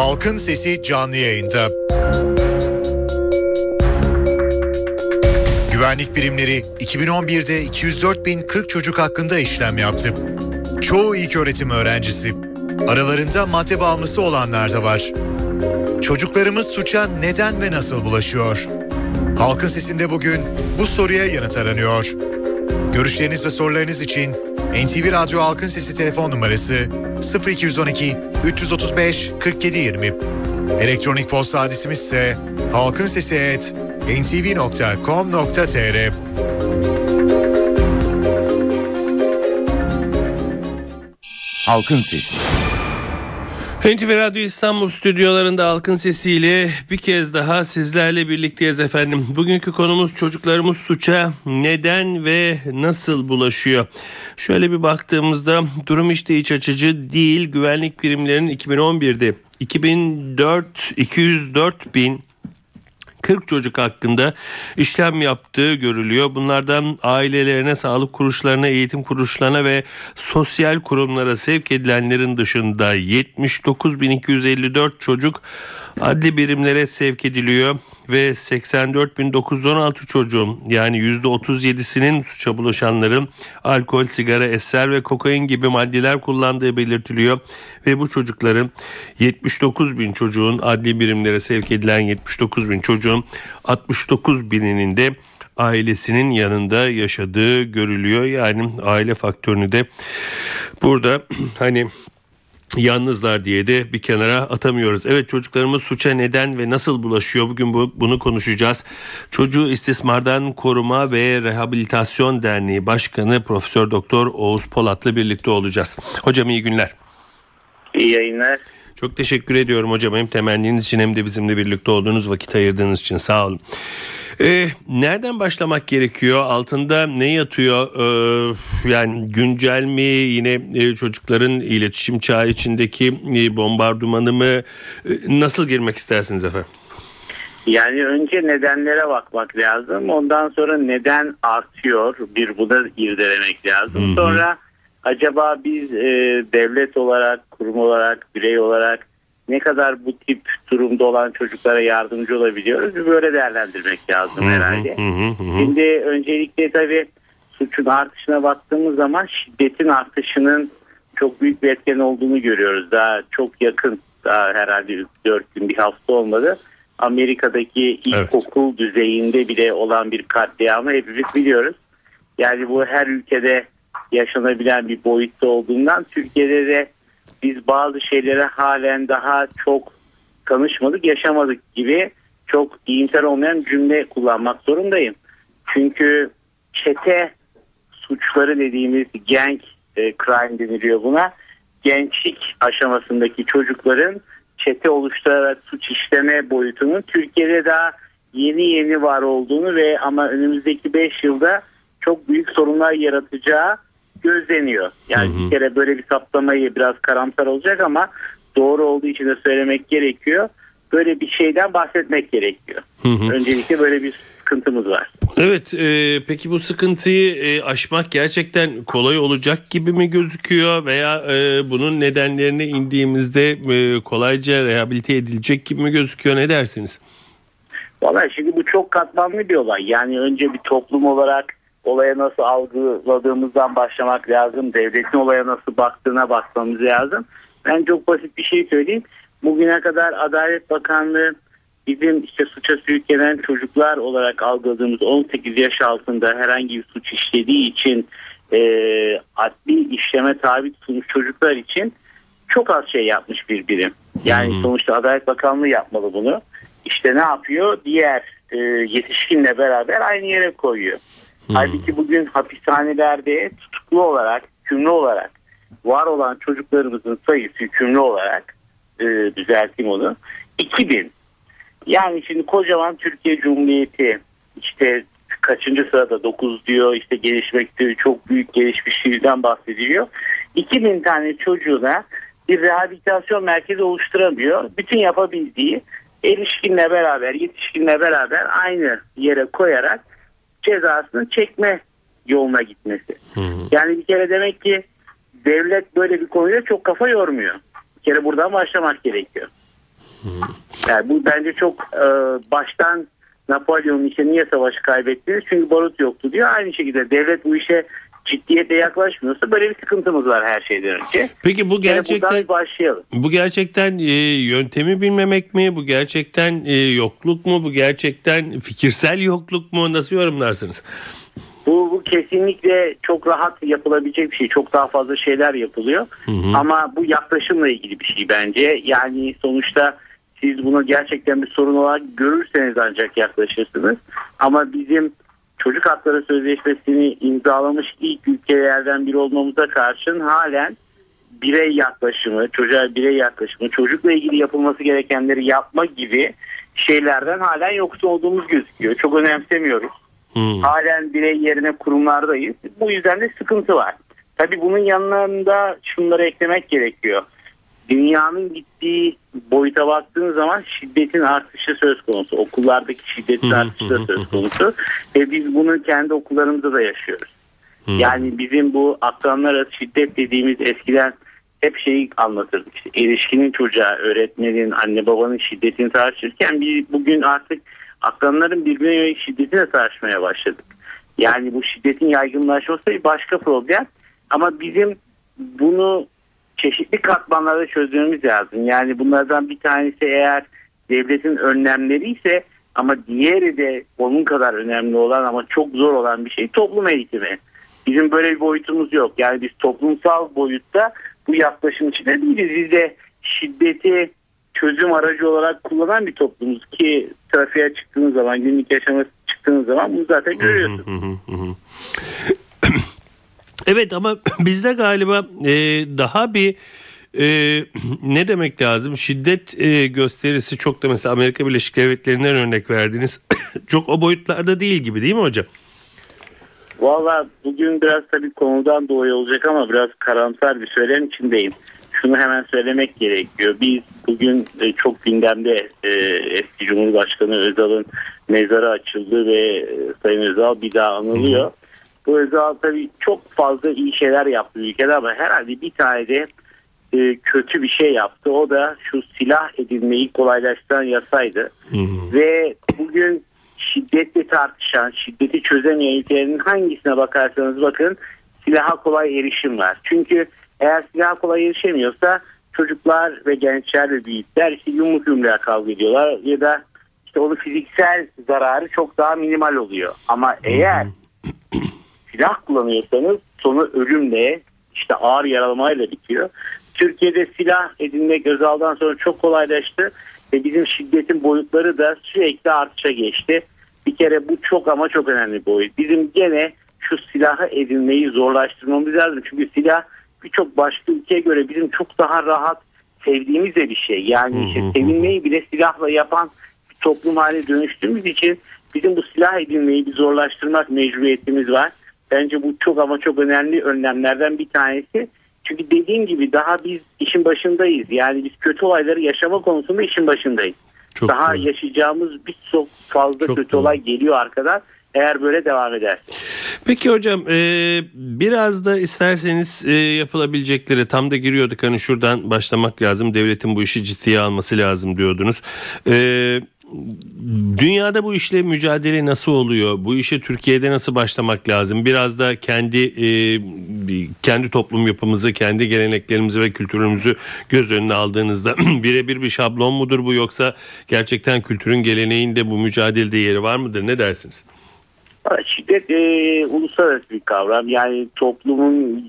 Halkın Sesi canlı yayında. Güvenlik birimleri 2011'de 204.040 çocuk hakkında işlem yaptı. Çoğu ilk öğretim öğrencisi. Aralarında madde bağımlısı olanlar da var. Çocuklarımız suça neden ve nasıl bulaşıyor? Halkın Sesi'nde bugün bu soruya yanıt aranıyor. Görüşleriniz ve sorularınız için NTV Radyo Halkın Sesi telefon numarası 0212 335 4720. Elektronik posta adresimiz ise halkinsesi@ntv.com.tr. Halkın Sesi. NTV Radyo İstanbul stüdyolarında halkın sesiyle bir kez daha sizlerle birlikteyiz efendim. Bugünkü konumuz çocuklarımız suça neden ve nasıl bulaşıyor? Şöyle bir baktığımızda durum işte iç açıcı değil. Güvenlik birimlerinin 2011'de 2004 204 bin 40 çocuk hakkında işlem yaptığı görülüyor. Bunlardan ailelerine, sağlık kuruluşlarına, eğitim kuruluşlarına ve sosyal kurumlara sevk edilenlerin dışında 79.254 çocuk adli birimlere sevk ediliyor ve 84.916 çocuğun yani %37'sinin suça bulaşanların alkol, sigara, eser ve kokain gibi maddeler kullandığı belirtiliyor ve bu çocukların 79 bin çocuğun adli birimlere sevk edilen 79 bin çocuğun 69 bininin de ailesinin yanında yaşadığı görülüyor. Yani aile faktörünü de burada hani yalnızlar diye de bir kenara atamıyoruz. Evet çocuklarımız suça neden ve nasıl bulaşıyor bugün bu, bunu konuşacağız. Çocuğu İstismardan Koruma ve Rehabilitasyon Derneği Başkanı Profesör Doktor Oğuz Polat'la birlikte olacağız. Hocam iyi günler. İyi yayınlar. Çok teşekkür ediyorum hocam hem temenniniz için hem de bizimle birlikte olduğunuz vakit ayırdığınız için sağ olun. Ee, nereden başlamak gerekiyor? Altında ne yatıyor? Ee, yani güncel mi? Yine e, çocukların iletişim çağı içindeki e, bombardımanı mı? E, nasıl girmek istersiniz efendim? Yani önce nedenlere bakmak lazım. Ondan sonra neden artıyor? Bir bunu irdelemek lazım. Hı hı. Sonra acaba biz e, devlet olarak, kurum olarak, birey olarak ne kadar bu tip durumda olan çocuklara yardımcı olabiliyoruz böyle değerlendirmek lazım herhalde. Şimdi öncelikle tabii suçun artışına baktığımız zaman şiddetin artışının çok büyük bir etken olduğunu görüyoruz. Daha çok yakın daha herhalde 4 gün bir hafta olmadı. Amerika'daki ilkokul evet. düzeyinde bile olan bir katliamı hepimiz biliyoruz. Yani bu her ülkede yaşanabilen bir boyutta olduğundan Türkiye'de de biz bazı şeylere halen daha çok tanışmadık, yaşamadık gibi çok iyimser olmayan cümle kullanmak zorundayım. Çünkü çete suçları dediğimiz gang e, crime deniliyor buna. Gençlik aşamasındaki çocukların çete oluşturarak suç işleme boyutunun Türkiye'de daha yeni yeni var olduğunu ve ama önümüzdeki 5 yılda çok büyük sorunlar yaratacağı gözleniyor. Yani hı hı. bir kere böyle bir saptamayı biraz karamsar olacak ama doğru olduğu için de söylemek gerekiyor. Böyle bir şeyden bahsetmek gerekiyor. Hı hı. Öncelikle böyle bir sıkıntımız var. Evet e, peki bu sıkıntıyı e, aşmak gerçekten kolay olacak gibi mi gözüküyor veya e, bunun nedenlerine indiğimizde e, kolayca rehabilite edilecek gibi mi gözüküyor ne dersiniz? Valla şimdi bu çok katmanlı bir olay. Yani önce bir toplum olarak olaya nasıl algıladığımızdan başlamak lazım. Devletin olaya nasıl baktığına bakmamız lazım. Ben çok basit bir şey söyleyeyim. Bugüne kadar Adalet Bakanlığı bizim işte suça sürüklenen çocuklar olarak algıladığımız 18 yaş altında herhangi bir suç işlediği için e, adli işleme tabi tutulmuş çocuklar için çok az şey yapmış bir birim. Yani hmm. sonuçta Adalet Bakanlığı yapmalı bunu. İşte ne yapıyor? Diğer e, yetişkinle beraber aynı yere koyuyor. Hmm. Halbuki bugün hapishanelerde tutuklu olarak, hükümlü olarak var olan çocuklarımızın sayısı hükümlü olarak e, düzelteyim onu 2000. Yani şimdi kocaman Türkiye Cumhuriyeti işte kaçıncı sırada 9 diyor işte gelişmekte çok büyük gelişmişliğinden bahsediliyor. 2000 tane çocuğuna bir rehabilitasyon merkezi oluşturamıyor. Bütün yapabildiği erişkinle beraber, yetişkinle beraber aynı yere koyarak cezasını çekme yoluna gitmesi. Hı hı. Yani bir kere demek ki devlet böyle bir konuya çok kafa yormuyor. Bir kere buradan başlamak gerekiyor. Yani bu bence çok e, baştan Napolyon'un işte niye savaşı kaybettiniz? Çünkü barut yoktu diyor. Aynı şekilde devlet bu işe ciddiyetle yaklaşmıyorsa böyle bir sıkıntımız var her şeyden önce. Peki bu Yani gerçekten buradan başlayalım. bu gerçekten e, yöntemi bilmemek mi? Bu gerçekten e, yokluk mu? Bu gerçekten fikirsel yokluk mu? Nasıl yorumlarsınız? Bu, bu kesinlikle çok rahat yapılabilecek bir şey. Çok daha fazla şeyler yapılıyor. Ama bu yaklaşımla ilgili bir şey bence. Yani sonuçta siz bunu gerçekten bir sorun olarak görürseniz ancak yaklaşırsınız. Ama bizim çocuk hakları sözleşmesini imzalamış ilk ülkelerden biri olmamıza karşın halen birey yaklaşımı, çocuğa birey yaklaşımı, çocukla ilgili yapılması gerekenleri yapma gibi şeylerden halen yoksun olduğumuz gözüküyor. Çok önemsemiyoruz. Hmm. Halen birey yerine kurumlardayız. Bu yüzden de sıkıntı var. Tabii bunun yanlarında şunları eklemek gerekiyor. Dünyanın gittiği boyuta baktığınız zaman şiddetin artışı söz konusu. Okullardaki şiddetin artışı da söz konusu. Ve biz bunu kendi okullarımızda da yaşıyoruz. Yani bizim bu akranlar arası şiddet dediğimiz eskiden hep şeyi anlatırdık. İşte erişkinin çocuğa, öğretmenin, anne babanın şiddetini tartışırken biz bugün artık akranların birbirine yönelik şiddetine tartışmaya başladık. Yani bu şiddetin yaygınlaşması bir başka problem. Ama bizim bunu çeşitli katmanlarda çözmemiz lazım. Yani bunlardan bir tanesi eğer devletin önlemleri ise ama diğeri de onun kadar önemli olan ama çok zor olan bir şey toplum eğitimi. Bizim böyle bir boyutumuz yok. Yani biz toplumsal boyutta bu yaklaşım içinde değiliz. Biz de şiddeti çözüm aracı olarak kullanan bir toplumuz ki trafiğe çıktığınız zaman günlük yaşama çıktığınız zaman bunu zaten görüyorsunuz. Hı hı hı hı. Evet ama bizde galiba e, daha bir e, ne demek lazım şiddet e, gösterisi çok da mesela Amerika Birleşik Devletleri'nden örnek verdiniz çok o boyutlarda değil gibi değil mi hocam? Valla bugün biraz tabii konudan dolayı olacak ama biraz karamsar bir söylem içindeyim. Şunu hemen söylemek gerekiyor. Biz bugün e, çok gündemde e, eski Cumhurbaşkanı Özal'ın mezarı açıldı ve e, Sayın Özal bir daha anılıyor. Bu Özal tabii çok fazla iyi şeyler yaptı ülkede ama herhalde bir tane de e, kötü bir şey yaptı. O da şu silah edinmeyi kolaylaştıran yasaydı. Ve bugün şiddetle tartışan, şiddeti çözemeyen ülkelerin hangisine bakarsanız bakın silaha kolay erişim var. Çünkü eğer silaha kolay erişemiyorsa çocuklar ve gençler ve büyükler işte yumruk yumruğa kavga ediyorlar ya da işte onun fiziksel zararı çok daha minimal oluyor. Ama eğer silah kullanıyorsanız sonu ölümle işte ağır yaralamayla bitiyor. Türkiye'de silah edinmek Özal'dan sonra çok kolaylaştı ve bizim şiddetin boyutları da sürekli artışa geçti. Bir kere bu çok ama çok önemli bir boyut. Bizim gene şu silahı edinmeyi zorlaştırmamız lazım. Çünkü silah birçok başka ülkeye göre bizim çok daha rahat sevdiğimiz de bir şey. Yani işte sevinmeyi bile silahla yapan bir toplum haline dönüştüğümüz için bizim bu silah edinmeyi bir zorlaştırmak mecburiyetimiz var. Bence bu çok ama çok önemli önlemlerden bir tanesi. Çünkü dediğim gibi daha biz işin başındayız. Yani biz kötü olayları yaşama konusunda işin başındayız. Çok daha doğru. yaşayacağımız birçok fazla Çok kötü doğru. olay geliyor arkadan. Eğer böyle devam ederse. Peki hocam e, biraz da isterseniz e, yapılabilecekleri tam da giriyorduk hani şuradan başlamak lazım devletin bu işi ciddiye alması lazım diyordunuz. E, dünyada bu işle mücadele nasıl oluyor? Bu işe Türkiye'de nasıl başlamak lazım? Biraz da kendi e, kendi toplum yapımızı, kendi geleneklerimizi ve kültürümüzü göz önüne aldığınızda birebir bir şablon mudur bu yoksa gerçekten kültürün geleneğinde bu mücadelede yeri var mıdır? Ne dersiniz? Şiddet e, uluslararası bir kavram. Yani toplumun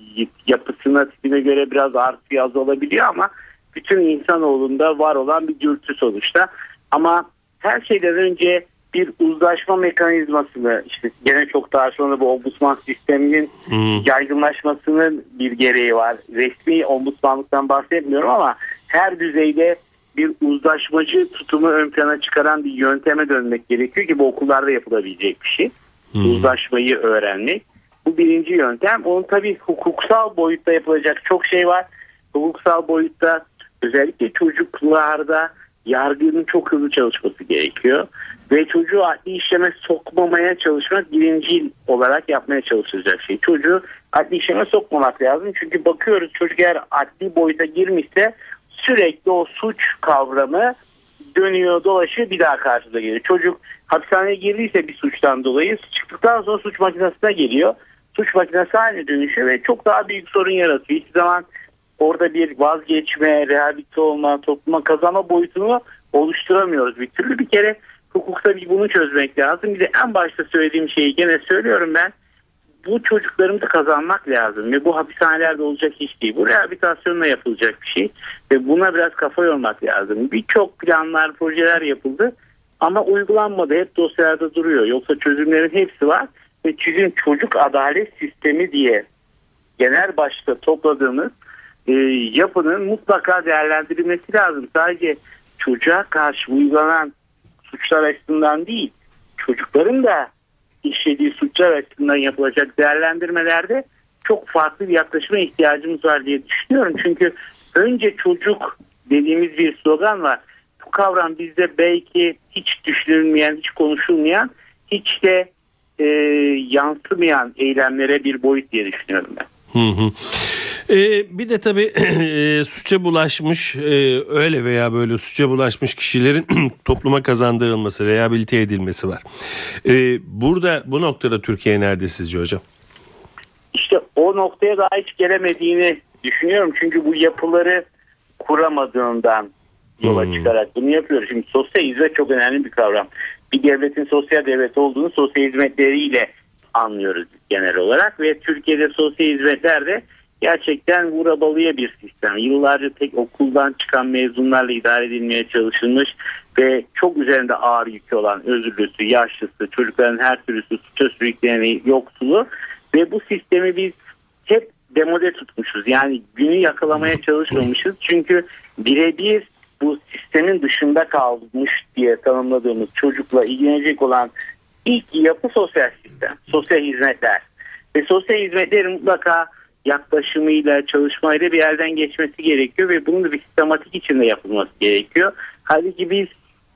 yapısına, tipine göre biraz artı az olabiliyor ama bütün insanoğlunda var olan bir dürtü sonuçta. Ama her şeyden önce bir uzlaşma mekanizmasını işte gene çok daha sonra bu ombudsman sisteminin Hmm. yaygınlaşmasının bir gereği var. Resmi ombudsmanlıktan bahsetmiyorum ama her düzeyde bir uzlaşmacı tutumu ön plana çıkaran bir yönteme dönmek gerekiyor ki bu okullarda yapılabilecek bir şey. Uzlaşmayı öğrenmek. Bu birinci yöntem. Onun tabii hukuksal boyutta yapılacak çok şey var. Hukuksal boyutta özellikle çocuklarda yargının çok hızlı çalışması gerekiyor. Ve çocuğu adli işleme sokmamaya çalışmak birinci olarak yapmaya çalışılacak şey. Çocuğu adli işleme sokmamak lazım. Çünkü bakıyoruz çocuk eğer adli boyuta girmişse sürekli o suç kavramı dönüyor dolaşıyor bir daha karşıda geliyor. Çocuk hapishaneye girdiyse bir suçtan dolayı çıktıktan sonra suç makinesine geliyor. Suç makinesi haline dönüşüyor ve çok daha büyük sorun yaratıyor. Hiçbir zaman orada bir vazgeçme, rehabilite olma, topluma kazanma boyutunu oluşturamıyoruz bir türlü. Bir kere hukukta bir bunu çözmek lazım. Bir de en başta söylediğim şeyi gene söylüyorum ben. Bu çocuklarımızı kazanmak lazım ve bu hapishanelerde olacak iş değil. Bu rehabilitasyonla yapılacak bir şey ve buna biraz kafa yormak lazım. Birçok planlar, projeler yapıldı ama uygulanmadı. Hep dosyalarda duruyor. Yoksa çözümlerin hepsi var ve sizin çocuk adalet sistemi diye genel başta topladığımız e, yapının mutlaka değerlendirilmesi lazım. Sadece çocuğa karşı uygulanan suçlar açısından değil, çocukların da işlediği suçlar açısından yapılacak değerlendirmelerde çok farklı bir yaklaşıma ihtiyacımız var diye düşünüyorum. Çünkü önce çocuk dediğimiz bir slogan var. Bu kavram bizde belki hiç düşünülmeyen, hiç konuşulmayan, hiç de e, yansımayan eylemlere bir boyut diye düşünüyorum ben. Hı hı. Ee, bir de tabii e, suça bulaşmış e, öyle veya böyle suça bulaşmış kişilerin topluma kazandırılması, rehabilite edilmesi var. E, burada bu noktada Türkiye nerede sizce hocam? İşte o noktaya daha hiç gelemediğini düşünüyorum. Çünkü bu yapıları kuramadığından yola hmm. çıkarak bunu yapıyor. Şimdi sosyal hizmet çok önemli bir kavram. Bir devletin sosyal devlet olduğunu sosyal hizmetleriyle anlıyoruz genel olarak ve Türkiye'de sosyal hizmetlerde gerçekten vurabalıya bir sistem. Yıllarca tek okuldan çıkan mezunlarla idare edilmeye çalışılmış ve çok üzerinde ağır yükü olan özürlüsü, yaşlısı, çocukların her türlüsü suça sürükleneni, yoksulu ve bu sistemi biz hep demode tutmuşuz. Yani günü yakalamaya çalışmamışız. Çünkü birebir bu sistemin dışında kalmış diye tanımladığımız çocukla ilgilenecek olan ilk yapı sosyal sistem, sosyal hizmetler. Ve sosyal hizmetlerin mutlaka yaklaşımıyla, çalışmayla bir yerden geçmesi gerekiyor ve bunun da bir sistematik içinde yapılması gerekiyor. Halbuki biz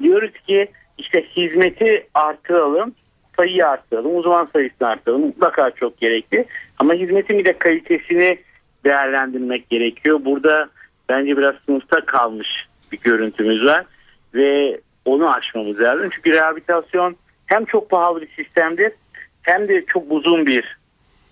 diyoruz ki işte hizmeti artıralım, sayıyı artıralım, uzman sayısını artıralım. Mutlaka çok gerekli. Ama hizmetin bir de kalitesini değerlendirmek gerekiyor. Burada bence biraz sınıfta kalmış bir görüntümüz var ve onu aşmamız lazım. Çünkü rehabilitasyon hem çok pahalı bir sistemdir hem de çok uzun bir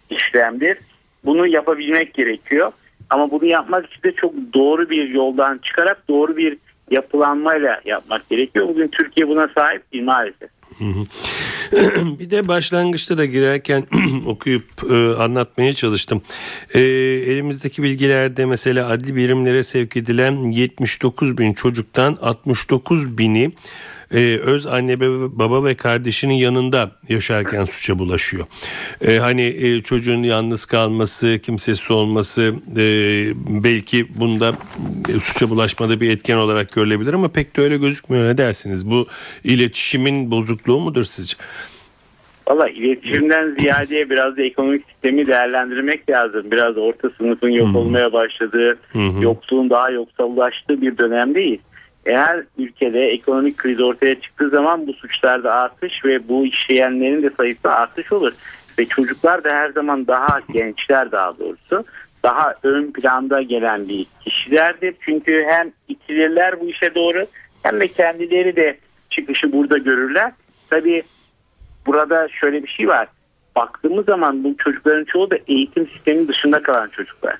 işlemdir. Bunu yapabilmek gerekiyor. Ama bunu yapmak için de çok doğru bir yoldan çıkarak doğru bir yapılanmayla yapmak gerekiyor. Bugün Türkiye buna sahip değil maalesef. bir de başlangıçta da girerken okuyup e, anlatmaya çalıştım. E, elimizdeki bilgilerde mesela adli birimlere sevk edilen 79 bin çocuktan 69 bini e, öz anne baba ve kardeşinin yanında yaşarken suça bulaşıyor. E, hani e, çocuğun yalnız kalması, kimsesiz olması e, belki bunda e, suça bulaşmada bir etken olarak görülebilir ama pek de öyle gözükmüyor ne dersiniz? Bu iletişimin bozukluğu mudur sizce? Valla iletişimden ziyade biraz da ekonomik sistemi değerlendirmek lazım. Biraz orta sınıfın yok olmaya başladığı, yoksulun daha yoksallaştığı bir dönemdeyiz eğer ülkede ekonomik kriz ortaya çıktığı zaman bu suçlarda artış ve bu işleyenlerin de sayısı artış olur. Ve çocuklar da her zaman daha gençler daha doğrusu daha ön planda gelen bir kişilerdir. Çünkü hem itilirler bu işe doğru hem de kendileri de çıkışı burada görürler. Tabii burada şöyle bir şey var. Baktığımız zaman bu çocukların çoğu da eğitim sistemi dışında kalan çocuklar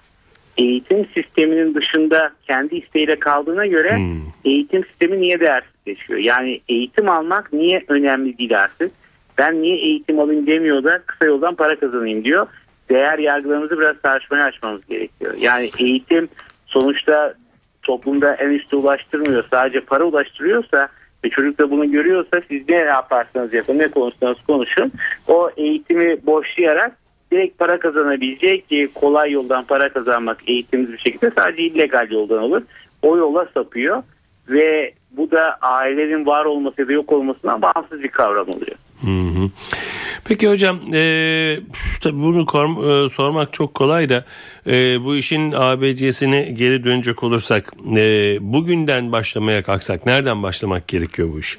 eğitim sisteminin dışında kendi isteğiyle kaldığına göre hmm. eğitim sistemi niye değersizleşiyor? Yani eğitim almak niye önemli değil artık? Ben niye eğitim alayım demiyor da kısa yoldan para kazanayım diyor. Değer yargılarımızı biraz tartışmaya açmamız gerekiyor. Yani eğitim sonuçta toplumda en üstte ulaştırmıyor. Sadece para ulaştırıyorsa ve çocuk da bunu görüyorsa siz ne yaparsanız yapın ne konuşsanız konuşun. O eğitimi boşlayarak direkt para kazanabilecek ki kolay yoldan para kazanmak eğitimimiz bir şekilde sadece illegal yoldan olur. O yola sapıyor ve bu da ailenin var olması ya da yok olmasından bağımsız bir kavram oluyor. Hı hı. Peki hocam e, tabii bunu korm, e, sormak çok kolay da e, bu işin ABC'sine geri dönecek olursak e, bugünden başlamaya kalksak nereden başlamak gerekiyor bu iş?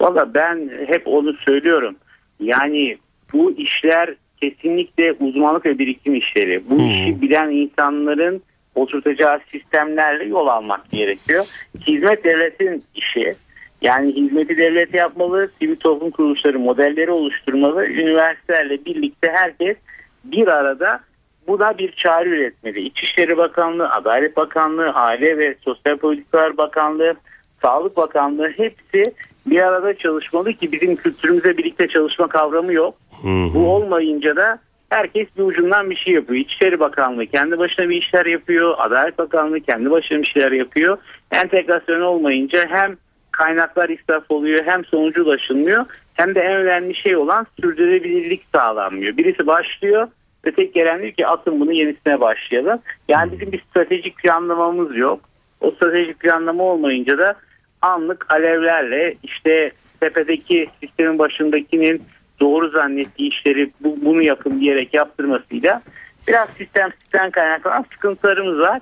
Valla ben hep onu söylüyorum. Yani bu işler kesinlikle uzmanlık ve birikim işleri. Bu hmm. işi bilen insanların oturtacağı sistemlerle yol almak gerekiyor. Hizmet devletin işi. Yani hizmeti devlet yapmalı, sivil toplum kuruluşları modelleri oluşturmalı, üniversitelerle birlikte herkes bir arada buna bir çağrı üretmeli. İçişleri Bakanlığı, Adalet Bakanlığı, Aile ve Sosyal Politikalar Bakanlığı, Sağlık Bakanlığı hepsi bir arada çalışmalı ki bizim kültürümüzde birlikte çalışma kavramı yok. Hı hı. Bu olmayınca da herkes bir ucundan bir şey yapıyor. İçişleri Bakanlığı kendi başına bir işler yapıyor. Adalet Bakanlığı kendi başına bir şeyler yapıyor. Entegrasyon olmayınca hem kaynaklar israf oluyor hem sonucu ulaşılmıyor hem de en önemli şey olan sürdürülebilirlik sağlanmıyor. Birisi başlıyor ve tek gelen diyor ki atın bunu yenisine başlayalım. Yani bizim bir stratejik planlamamız yok. O stratejik planlama olmayınca da anlık alevlerle işte tepedeki sistemin başındakinin doğru zannettiği işleri bu, bunu yapın diyerek yaptırmasıyla biraz sistem sistem kaynaklanan sıkıntılarımız var.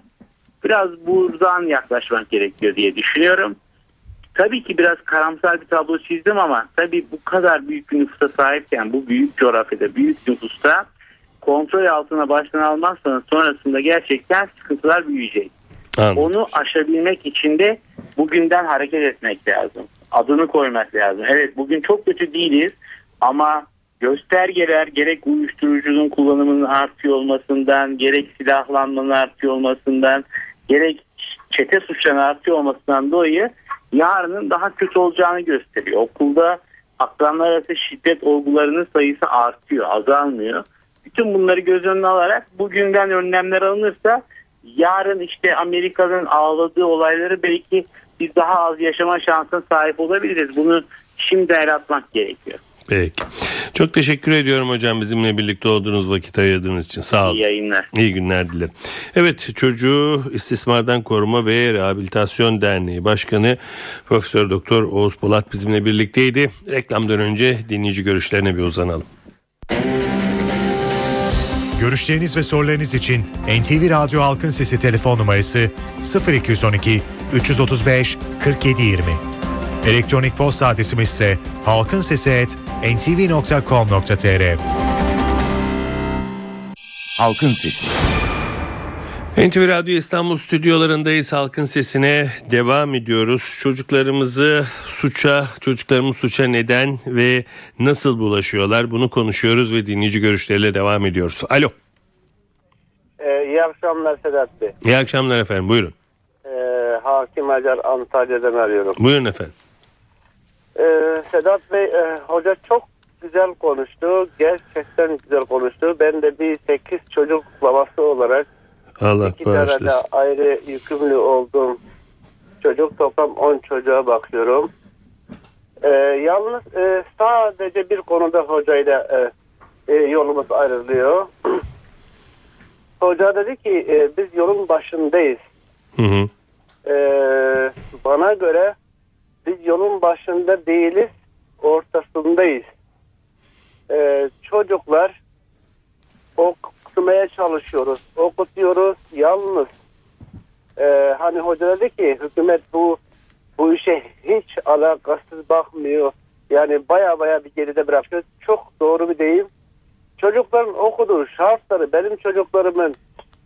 Biraz buradan yaklaşmak gerekiyor diye düşünüyorum. Tabii ki biraz karamsar bir tablo çizdim ama tabii bu kadar büyük bir nüfusa sahipken bu büyük coğrafyada büyük nüfusta kontrol altına baştan almazsanız sonrasında gerçekten sıkıntılar büyüyecek. Anladım. Onu aşabilmek için de bugünden hareket etmek lazım. Adını koymak lazım. Evet bugün çok kötü değiliz ama göstergeler gerek uyuşturucunun kullanımının artıyor olmasından, gerek silahlanmanın artıyor olmasından, gerek çete suçlarının artıyor olmasından dolayı yarının daha kötü olacağını gösteriyor. Okulda akranlar arası şiddet olgularının sayısı artıyor, azalmıyor. Bütün bunları göz önüne alarak bugünden önlemler alınırsa yarın işte Amerika'nın ağladığı olayları belki biz daha az yaşama şansına sahip olabiliriz. Bunu şimdi el atmak gerekiyor. Peki. Çok teşekkür ediyorum hocam bizimle birlikte olduğunuz vakit ayırdığınız için. Sağ olun. İyi yayınlar. İyi günler dilerim. Evet çocuğu istismardan koruma ve rehabilitasyon derneği başkanı Profesör Doktor Oğuz Polat bizimle birlikteydi. Reklamdan önce dinleyici görüşlerine bir uzanalım. Görüşleriniz ve sorularınız için NTV Radyo Halkın Sesi telefon numarası 0212 335 4720. Elektronik posta adresimiz ise halkinsesi@ntv.com.tr. Halkın Sesi. NTV Radyo İstanbul stüdyolarındayız. Halkın sesine devam ediyoruz. Çocuklarımızı suça, çocuklarımız suça neden ve nasıl bulaşıyorlar bunu konuşuyoruz ve dinleyici görüşleriyle devam ediyoruz. Alo. Ee, iyi akşamlar Sedat Bey. İyi akşamlar efendim. Buyurun. Ee, Hakim Acar Antalya'dan arıyorum. Buyurun efendim. Ee, Sedat Bey e, hoca çok güzel konuştu. Gerçekten güzel konuştu. Ben de bir 8 çocuk babası olarak Allah iki tane de bağışlasın. ayrı yükümlü olduğum çocuk toplam 10 çocuğa bakıyorum. Ee, yalnız e, sadece bir konuda hocayla e, e, yolumuz ayrılıyor. Hoca dedi ki e, biz yolun başındayız. Hı hı. Ee, bana göre biz yolun başında değiliz, ortasındayız. Ee, çocuklar okutmaya çalışıyoruz, okutuyoruz yalnız. Ee, hani hoca dedi ki hükümet bu bu işe hiç alakasız bakmıyor. Yani baya baya bir geride bırakıyor. Çok doğru bir deyim. Çocukların okuduğu şartları benim çocuklarımın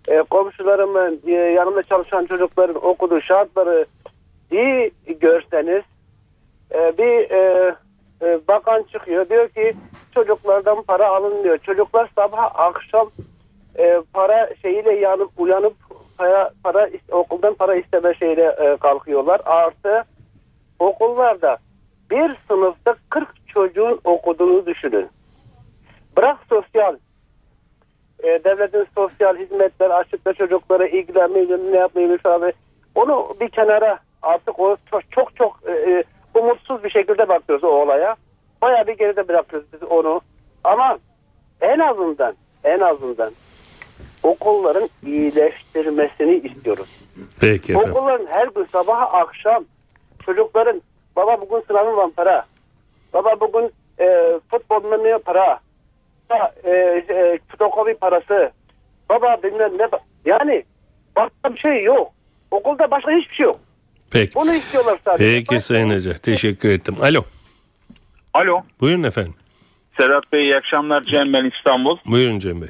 e, komşularımın e, yanımda çalışan çocukların okuduğu şartları iyi görseniz e, bir e, e, bakan çıkıyor diyor ki çocuklardan para alınmıyor. Çocuklar sabah akşam e, para şeyiyle yanıp uyanıp para, para okuldan para isteme şeyle e, kalkıyorlar. Artı okullarda bir sınıfta 40 çocuğun okuduğunu düşünün. Bırak sosyal e, devletin sosyal hizmetler açıkta çocuklara ilgilenmeyi ne yapmayı falan. Onu bir kenara artık o çok çok, çok e, e, umutsuz bir şekilde bakıyoruz o olaya. Bayağı bir geride bırakıyoruz biz onu. Ama en azından en azından okulların iyileştirmesini istiyoruz. Peki efendim. Okulların her gün sabah akşam çocukların baba bugün sınavım var para. Baba bugün e, futbol oynamaya para. E, e, fotokopi parası. Baba bilmem ne. Yani başka bir şey yok. Okulda başka hiçbir şey yok. Peki. Bunu istiyorlar sadece. Peki Başka- Sayın Hoca. Teşekkür ettim. Alo. Alo. Buyurun efendim. Sedat Bey iyi akşamlar. Cem ben İstanbul. Buyurun Cem Bey.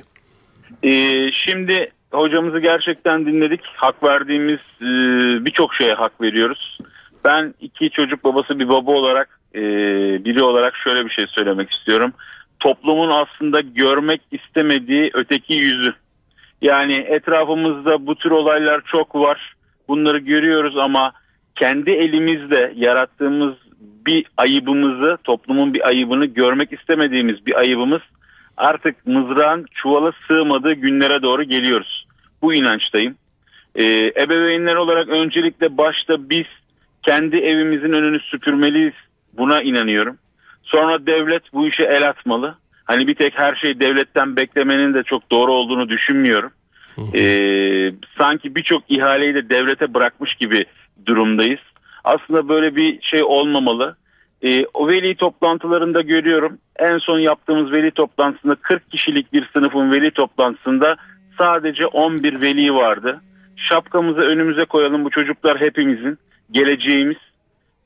Ee, şimdi hocamızı gerçekten dinledik. Hak verdiğimiz e, birçok şeye hak veriyoruz. Ben iki çocuk babası bir baba olarak e, biri olarak şöyle bir şey söylemek istiyorum. Toplumun aslında görmek istemediği öteki yüzü. Yani etrafımızda bu tür olaylar çok var. Bunları görüyoruz ama kendi elimizle yarattığımız bir ayıbımızı, toplumun bir ayıbını görmek istemediğimiz bir ayıbımız artık mızrağın çuvala sığmadığı günlere doğru geliyoruz. Bu inançtayım. Ee, ebeveynler olarak öncelikle başta biz kendi evimizin önünü süpürmeliyiz. Buna inanıyorum. Sonra devlet bu işe el atmalı. Hani bir tek her şeyi devletten beklemenin de çok doğru olduğunu düşünmüyorum. Ee, sanki birçok ihaleyi de devlete bırakmış gibi durumdayız. Aslında böyle bir şey olmamalı. Ee, o veli toplantılarında görüyorum. En son yaptığımız veli toplantısında 40 kişilik bir sınıfın veli toplantısında sadece 11 veli vardı. Şapkamızı önümüze koyalım bu çocuklar hepimizin geleceğimiz.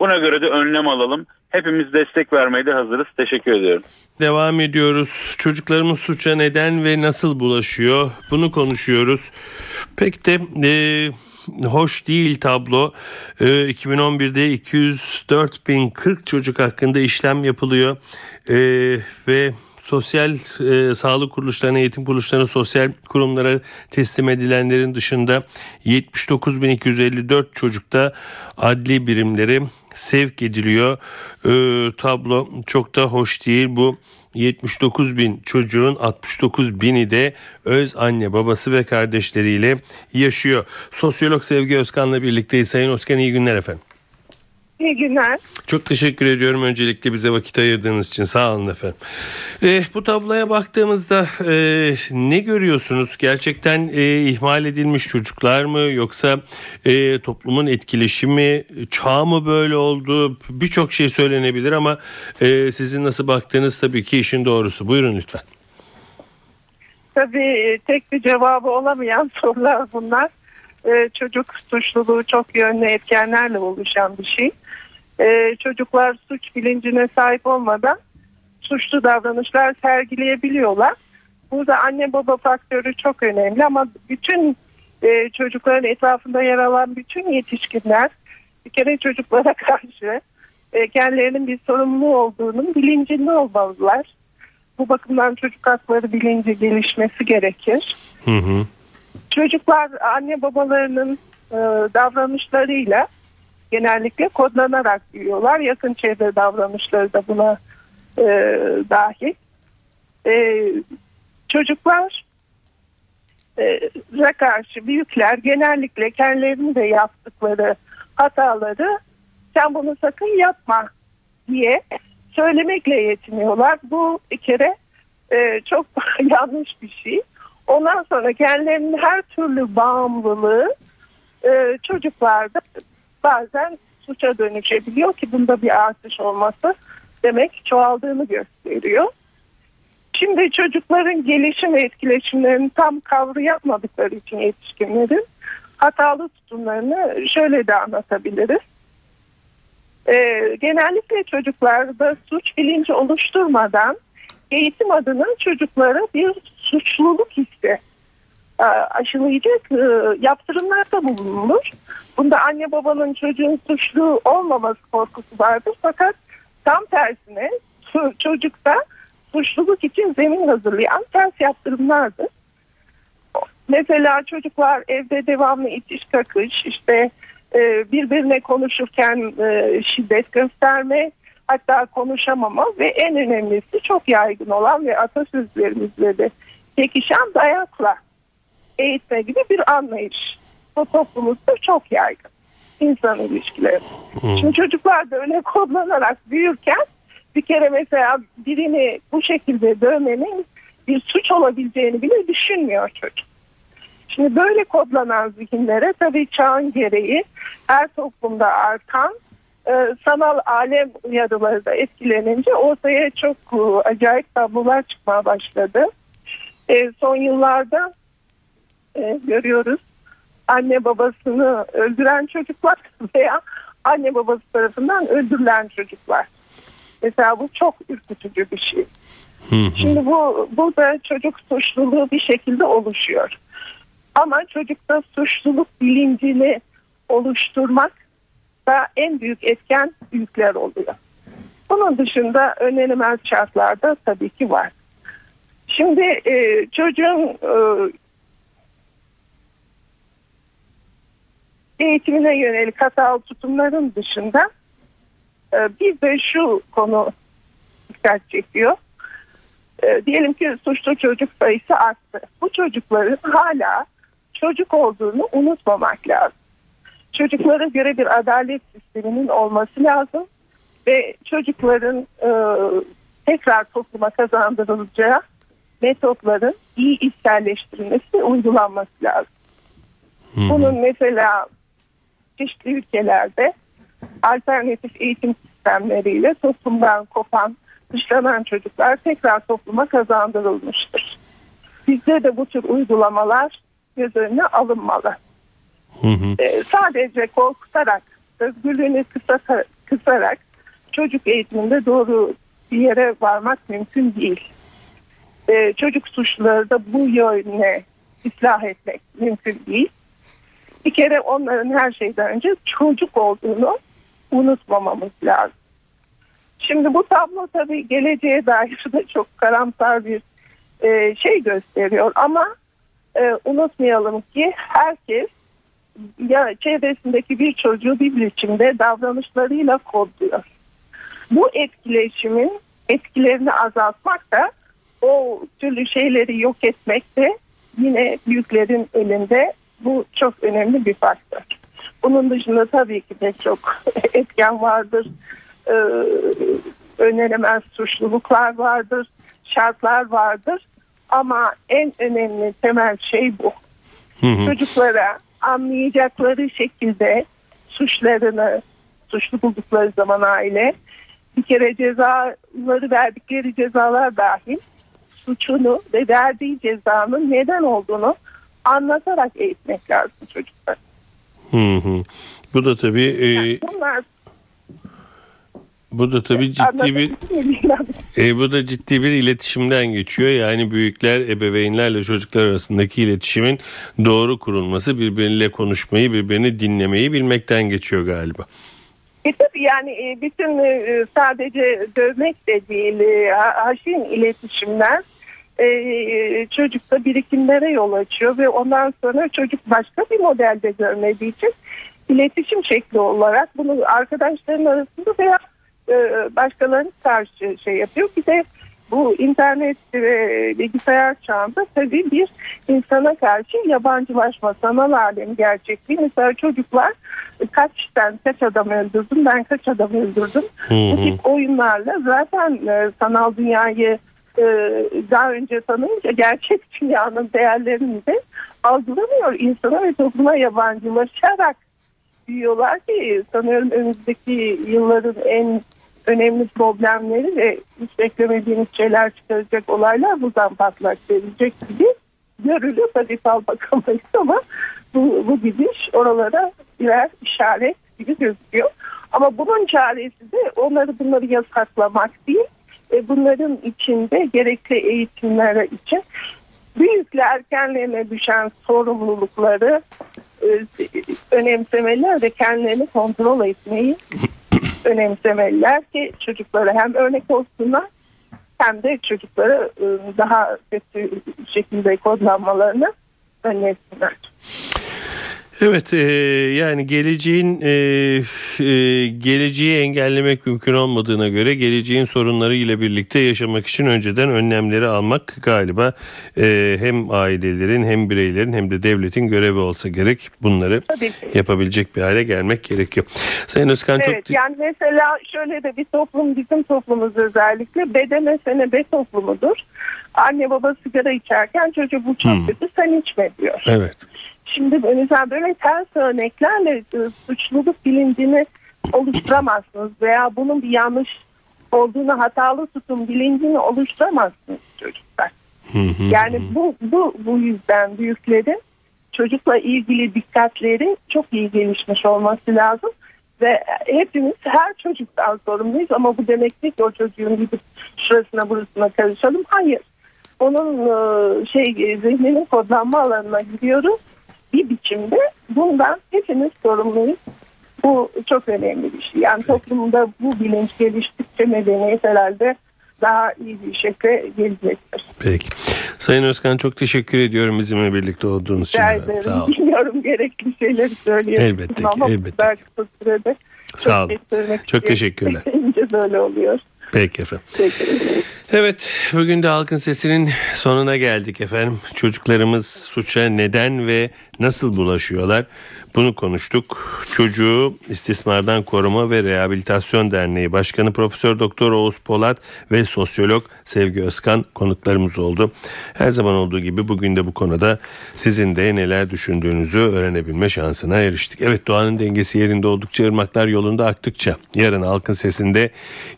Buna göre de önlem alalım. Hepimiz destek vermeye de hazırız. Teşekkür ediyorum. Devam ediyoruz. Çocuklarımız suça neden ve nasıl bulaşıyor? Bunu konuşuyoruz. Pek de e, hoş değil tablo. E, 2011'de 204.040 çocuk hakkında işlem yapılıyor. E, ve sosyal e, sağlık kuruluşlarına, eğitim kuruluşlarına, sosyal kurumlara teslim edilenlerin dışında 79.254 çocukta adli birimleri sevk ediliyor. E, tablo çok da hoş değil. Bu 79 bin çocuğun 69 bini de öz anne babası ve kardeşleriyle yaşıyor. Sosyolog Sevgi Özkan'la birlikteyiz. Sayın Özkan iyi günler efendim. İyi günler. Çok teşekkür ediyorum öncelikle bize vakit ayırdığınız için sağ olun efendim. E, bu tabloya baktığımızda e, ne görüyorsunuz? Gerçekten e, ihmal edilmiş çocuklar mı yoksa e, toplumun etkileşimi, çağ mı böyle oldu? Birçok şey söylenebilir ama e, sizin nasıl baktığınız tabii ki işin doğrusu. Buyurun lütfen. Tabii tek bir cevabı olamayan sorular bunlar. Ee, çocuk suçluluğu çok yönlü etkenlerle oluşan bir şey. Ee, çocuklar suç bilincine sahip olmadan suçlu davranışlar sergileyebiliyorlar. Burada anne baba faktörü çok önemli ama bütün e, çocukların etrafında yer alan bütün yetişkinler bir kere çocuklara karşı e, kendilerinin bir sorumlu olduğunun bilincinde olmalılar. Bu bakımdan çocuk hakları bilinci gelişmesi gerekir. Hı hı. Çocuklar anne babalarının e, davranışlarıyla genellikle kodlanarak büyüyorlar. Yakın çevre davranışları da buna e, dahil. E, çocuklar e, karşı büyükler genellikle kendilerinin de yaptıkları hataları sen bunu sakın yapma diye söylemekle yetiniyorlar. Bu bir kere e, çok yanlış bir şey. Ondan sonra kendilerinin her türlü bağımlılığı e, çocuklarda bazen suça dönüşebiliyor ki bunda bir artış olması demek çoğaldığını gösteriyor. Şimdi çocukların gelişim ve etkileşimlerini tam kavrayamadıkları için yetişkinlerin hatalı tutumlarını şöyle de anlatabiliriz. Ee, genellikle çocuklarda suç bilinci oluşturmadan eğitim adına çocuklara bir suçluluk hissi e, aşılayacak e, yaptırımlarda bulunulur. Bunda anne babanın çocuğun suçlu olmaması korkusu vardır. Fakat tam tersine çocukta suçluluk için zemin hazırlayan ters yaptırımlardır. Mesela çocuklar evde devamlı itiş kakış, işte e, birbirine konuşurken şiddet gösterme, hatta konuşamama ve en önemlisi çok yaygın olan ve atasözlerimizle de pekişen dayakla eğitme gibi bir anlayış. Bu toplumumuzda çok yaygın insan ilişkileri. Hmm. Şimdi çocuklar da öyle kodlanarak büyürken bir kere mesela birini bu şekilde dövmenin bir suç olabileceğini bile düşünmüyor çocuk. Şimdi böyle kodlanan zihinlere tabii çağın gereği her toplumda artan e, sanal alem uyarıları da etkilenince ortaya çok e, acayip tablolar çıkmaya başladı. E, son yıllarda e, görüyoruz anne babasını öldüren çocuklar veya anne babası tarafından öldürülen çocuklar. Mesela bu çok ürkütücü bir şey. Şimdi bu burada çocuk suçluluğu bir şekilde oluşuyor. Ama çocukta suçluluk bilincini oluşturmak da en büyük etken büyükler oluyor. Bunun dışında önlenemez şartlarda tabii ki var. Şimdi e, çocuğun e, eğitimine yönelik hatalı tutumların dışında e, bir de şu konu dikkat çekiyor. E, diyelim ki suçlu çocuk sayısı arttı. Bu çocukların hala çocuk olduğunu unutmamak lazım. Çocuklara göre bir adalet sisteminin olması lazım ve çocukların e, tekrar topluma kazandırılacağı metotların iyi içselleştirilmesi uygulanması lazım. Bunun mesela çeşitli ülkelerde alternatif eğitim sistemleriyle toplumdan kopan, dışlanan çocuklar tekrar topluma kazandırılmıştır. Bizde de bu tür uygulamalar göz önüne alınmalı. Hı hı. Ee, sadece korkutarak, özgürlüğünü kısa, kısarak çocuk eğitiminde doğru bir yere varmak mümkün değil. Ee, çocuk suçları da bu yönle ıslah etmek mümkün değil. Bir kere onların her şeyden önce çocuk olduğunu unutmamamız lazım. Şimdi bu tablo tabii geleceğe dair de çok karamsar bir e, şey gösteriyor ama e, unutmayalım ki herkes ya çevresindeki bir çocuğu bir biçimde davranışlarıyla kodluyor. Bu etkileşimin etkilerini azaltmak da o türlü şeyleri yok etmek de yine büyüklerin elinde bu çok önemli bir faktör. Bunun dışında tabii ki de çok etken vardır. Ee, önlenemez suçluluklar vardır, şartlar vardır. Ama en önemli temel şey bu. Hı hı. Çocuklara anlayacakları şekilde suçlarını, suçlu buldukları zaman aile bir kere cezaları verdikleri cezalar dahil suçunu ve verdiği cezanın neden olduğunu anlatarak eğitmek lazım çocuklar. Hı hı. Bu da tabii e, Bunlar bu da tabii ciddi bir. E, bu da ciddi bir iletişimden geçiyor. Yani büyükler ebeveynlerle çocuklar arasındaki iletişimin doğru kurulması, birbiriyle konuşmayı, birbirini dinlemeyi bilmekten geçiyor galiba. E tabii yani e, bütün e, sadece dövmek de değil, e, ha- haşin iletişimler e, çocukta birikimlere yol açıyor ve ondan sonra çocuk başka bir modelde görmediği için iletişim şekli olarak bunu arkadaşların arasında veya e, başkalarının karşı şey yapıyor. Bir de bu internet ve bilgisayar çağında tabii bir insana karşı yabancılaşma, sanal alem gerçekliği. Mesela çocuklar kaç sen kaç adam öldürdüm, ben kaç adam öldürdüm. Hı Bu hı. tip oyunlarla zaten e, sanal dünyayı e, daha önce tanıyınca gerçek dünyanın değerlerini de algılamıyor. insana ve topluma yabancılaşarak büyüyorlar ki sanıyorum önümüzdeki yılların en önemli problemleri ve hiç beklemediğimiz şeyler çıkaracak olaylar buradan patlak verecek gibi görülüyor. Tabii fal bakamayız ama bu, bu gidiş oralara birer işaret gibi gözüküyor. Ama bunun çaresi de onları bunları yasaklamak değil. E, bunların içinde gerekli eğitimlere için büyükler kendilerine düşen sorumlulukları e, önemsemeliler ve kendilerini kontrol etmeyi önemsemeliler ki çocuklara hem örnek olsunlar hem de çocuklara e, daha kötü şekilde kodlanmalarını önlesinler. Evet e, yani geleceğin e, e, geleceği engellemek mümkün olmadığına göre geleceğin sorunları ile birlikte yaşamak için önceden önlemleri almak galiba e, hem ailelerin hem bireylerin hem de devletin görevi olsa gerek bunları Tabii yapabilecek bir hale gelmek gerekiyor. Sayın Özkan çok Evet yani mesela şöyle de bir toplum bizim toplumumuz özellikle bedene sene be toplumudur. Anne baba sigara içerken çocuğu bu çok Hmm. kötü sen içme diyor. evet. Şimdi mesela böyle ters örneklerle e, suçluluk bilincini oluşturamazsınız veya bunun bir yanlış olduğunu hatalı tutum bilincini oluşturamazsınız çocuklar. Hı hı. Yani bu bu bu yüzden büyüklerin çocukla ilgili dikkatleri çok iyi gelişmiş olması lazım ve hepimiz her çocuktan sorumluyuz ama bu demek değil ki o çocuğun gidip şurasına burasına karışalım. Hayır. Onun e, şey zihninin kodlanma alanına gidiyoruz bir biçimde bundan hepimiz sorumluyuz. Bu çok önemli bir şey. Yani toplumda bu bilinç geliştikçe medeniyet herhalde daha iyi bir şekilde gelecektir. Peki. Sayın Özkan çok teşekkür ediyorum bizimle birlikte olduğunuz için. Rica ederim. Sağ olun. Bilmiyorum gerekli şeyleri söyleyebilirim Elbette ama bu elbette kadar ki. kısa sürede Sağ olun. Çok istiyorum. teşekkürler. Böyle oluyor. Peki efendim. Peki. Evet bugün de Halkın Sesi'nin sonuna geldik efendim. Çocuklarımız suça neden ve nasıl bulaşıyorlar bunu konuştuk. Çocuğu İstismardan Koruma ve Rehabilitasyon Derneği Başkanı Profesör Doktor Oğuz Polat ve sosyolog Sevgi Özkan konuklarımız oldu. Her zaman olduğu gibi bugün de bu konuda sizin de neler düşündüğünüzü öğrenebilme şansına eriştik. Evet doğanın dengesi yerinde oldukça ırmaklar yolunda aktıkça yarın Halkın Sesi'nde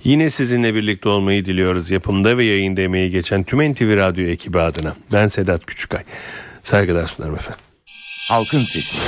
yine sizinle birlikte olmayı diliyoruz. Yapımda ve yayında emeği geçen tüm NTV Radyo ekibi adına. Ben Sedat Küçükay. Saygılar sunarım efendim. Halkın Sesi.